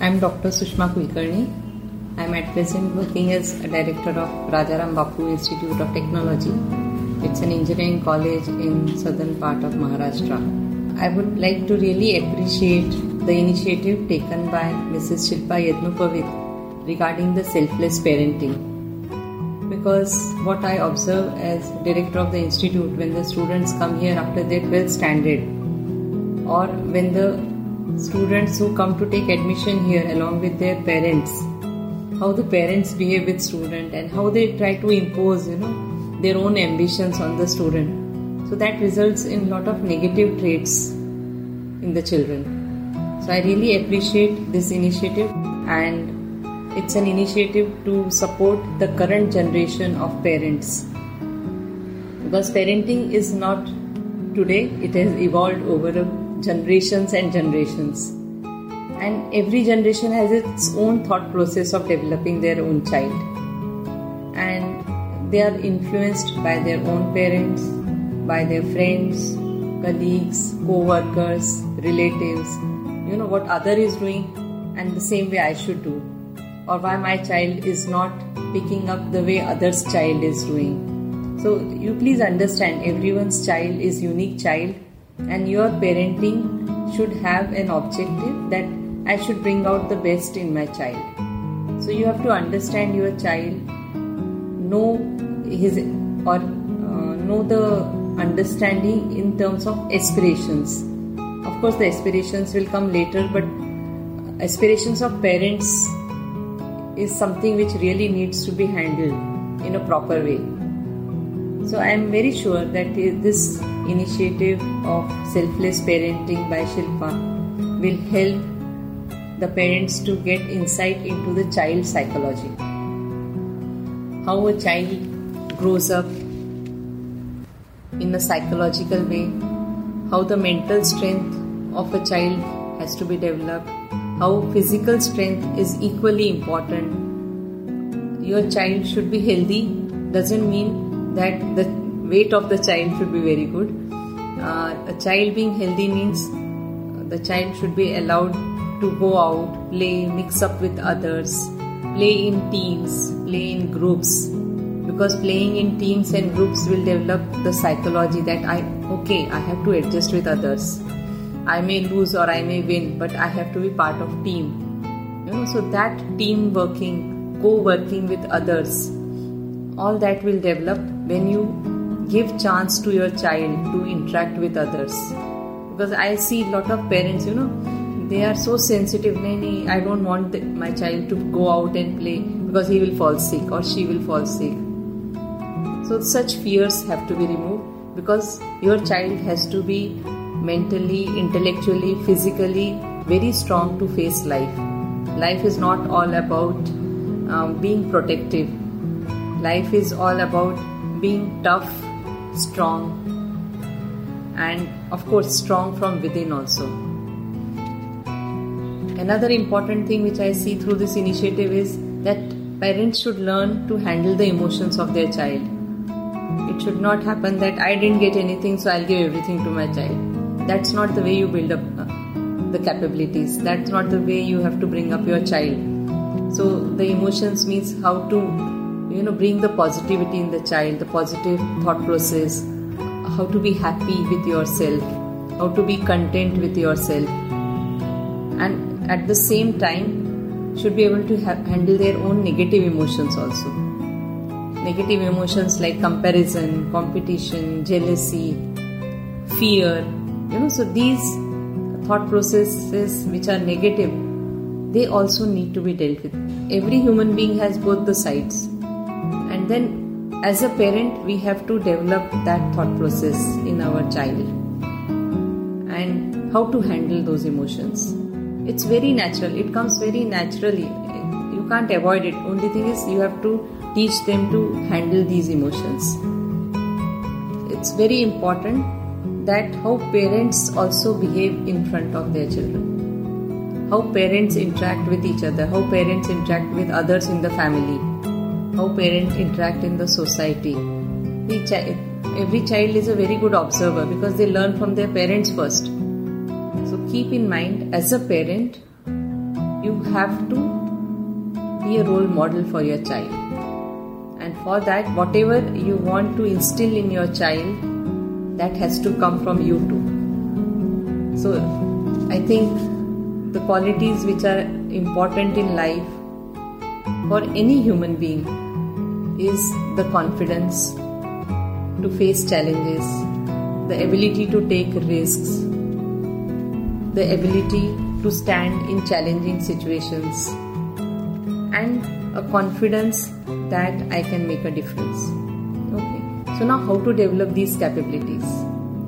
I'm Dr. Sushma Kulkarni. I'm at present working as a director of Rajaram Bapu Institute of Technology. It's an engineering college in southern part of Maharashtra. I would like to really appreciate the initiative taken by Mrs. Shilpa Yadnupavit regarding the selfless parenting. Because what I observe as director of the institute when the students come here after their 12th standard or when the students who come to take admission here along with their parents. How the parents behave with student and how they try to impose you know their own ambitions on the student. So that results in lot of negative traits in the children. So i really appreciate this initiative and it's an initiative to support the current generation of parents. Because parenting is not today it has evolved over generations and generations. And every generation has its own thought process of developing their own child. And they are influenced by their own parents by their friends colleagues co-workers relatives. You know what other is doing and the same way i should do. Or why my child is not picking up the way others child is doing. So you please understand everyone's child is unique child and your parenting should have an objective that I should bring out the best in my child. So you have to understand your child, know his or uh, know the understanding in terms of aspirations. Of course, the aspirations will come later, but aspirations of parents is something which really needs to be handled in a proper way. So I am very sure that this initiative of selfless parenting by Shilpa will help the parents to get insight into the child psychology. How a child grows up in a psychological way, how the mental strength of a child has to be developed, how physical strength is equally important. Your child should be healthy doesn't mean that the weight of the child should be very good. Uh, a child being healthy means the child should be allowed to go out, play, mix up with others, play in teams, play in groups. Because playing in teams and groups will develop the psychology that I, okay, I have to adjust with others. I may lose or I may win, but I have to be part of team. You know, so that team working, co-working with others, all that will develop when you give chance to your child to interact with others. Because I see a lot of parents, you know, they are so sensitive. Nani, i don't want the, my child to go out and play because he will fall sick or she will fall sick. So such fears have to be removed because your child has to be mentally intellectually physically very strong to face life. Life is not all about um, being protective. Life is all about being tough strong and of course strong from within also Another important thing which I see through this initiative is that parents should learn to handle the emotions of their child. It should not happen that I didn't get anything, so I'll give everything to my child. That's not the way you build up uh, the capabilities. That's not the way you have to bring up your child. So the emotions means how to, you know, bring the positivity in the child, the positive thought process, how to be happy with yourself, how to be content with yourself, and at the same time should be able to ha- handle their own negative emotions also. Negative emotions like comparison competition jealousy fear. You know so these thought processes which are negative they also need to be dealt with. Every human being has both the sides then as a parent we have to develop that thought process in our child and how to handle those emotions. It's very natural. It comes very naturally. You can't avoid it. Only thing is you have to teach them to handle these emotions. It's very important that how parents also behave in front of their children. How parents interact with each other. How parents interact with others in the family how parents interact in the society every child is a very good observer because they learn from their parents first so keep in mind as a parent, you have to be a role model for your child. And for that, whatever you want to instill in your child, that has to come from you too. So, I think the qualities which are important in life for any human being is the confidence to face challenges, the ability to take risks, the ability to stand in challenging situations, and a confidence that I can make a difference. Okay, so now how to develop these capabilities?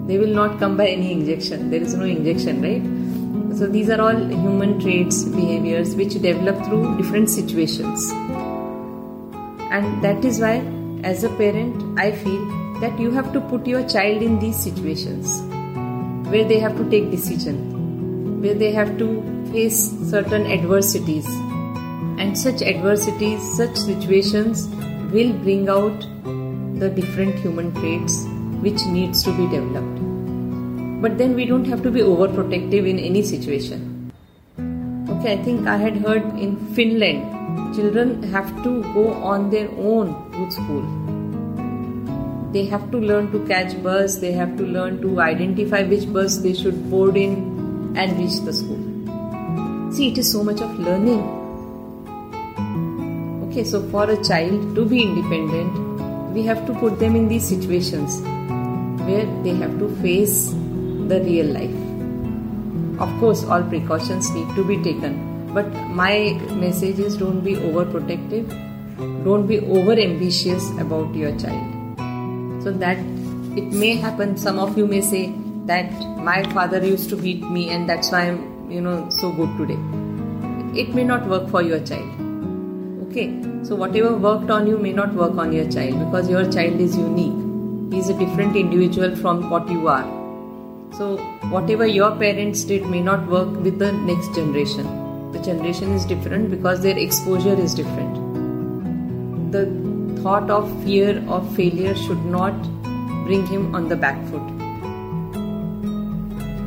They will not come by any injection, there is no injection, right? So these are all human traits, behaviors which develop through different situations. And that is why, as a parent, I feel that you have to put your child in these situations where they have to take decision where they have to face certain adversities and such adversities such situations will bring out the different human traits which needs to be developed but then we don't have to be overprotective in any situation. Okay i think i had heard in finland children have to go on their own to school. They have to learn to catch bus they have to learn to identify which bus they should board in and reach the school. See it is so much of learning. Okay so for a child to be independent we have to put them in these situations where they have to face the real life. Of course all precautions need to be taken. But my message is don't be overprotective. Don't be over ambitious about your child. So that it may happen. Some of you may say that my father used to beat me and that's why i'm you know so good today. It may not work for your child. Okay. So whatever worked on you may not work on your child because your child is unique. He is a different individual from what you are so whatever your parents did may not work with the next generation the generation is different because their exposure is different the thought of fear of failure should not bring him on the back foot.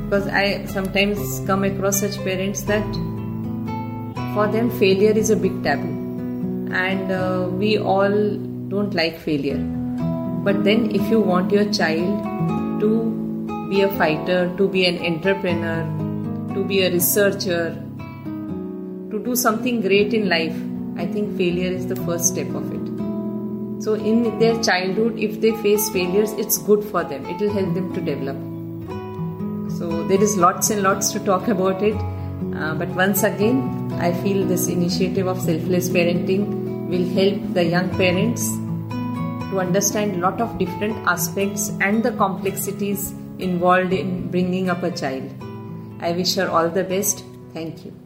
Because I sometimes come across such parents that for them failure is a big taboo and uh, we all don't like failure. But then, if you want your child to be a fighter, to be an entrepreneur, to be a researcher, to do something great in life, I think failure is the first step of it. So, in their childhood, if they face failures, it's good for them, it will help them to develop. So, there is lots and lots to talk about it. Uh, but once again, I feel this initiative of selfless parenting will help the young parents to understand a lot of different aspects and the complexities involved in bringing up a child. I wish her all the best. Thank you.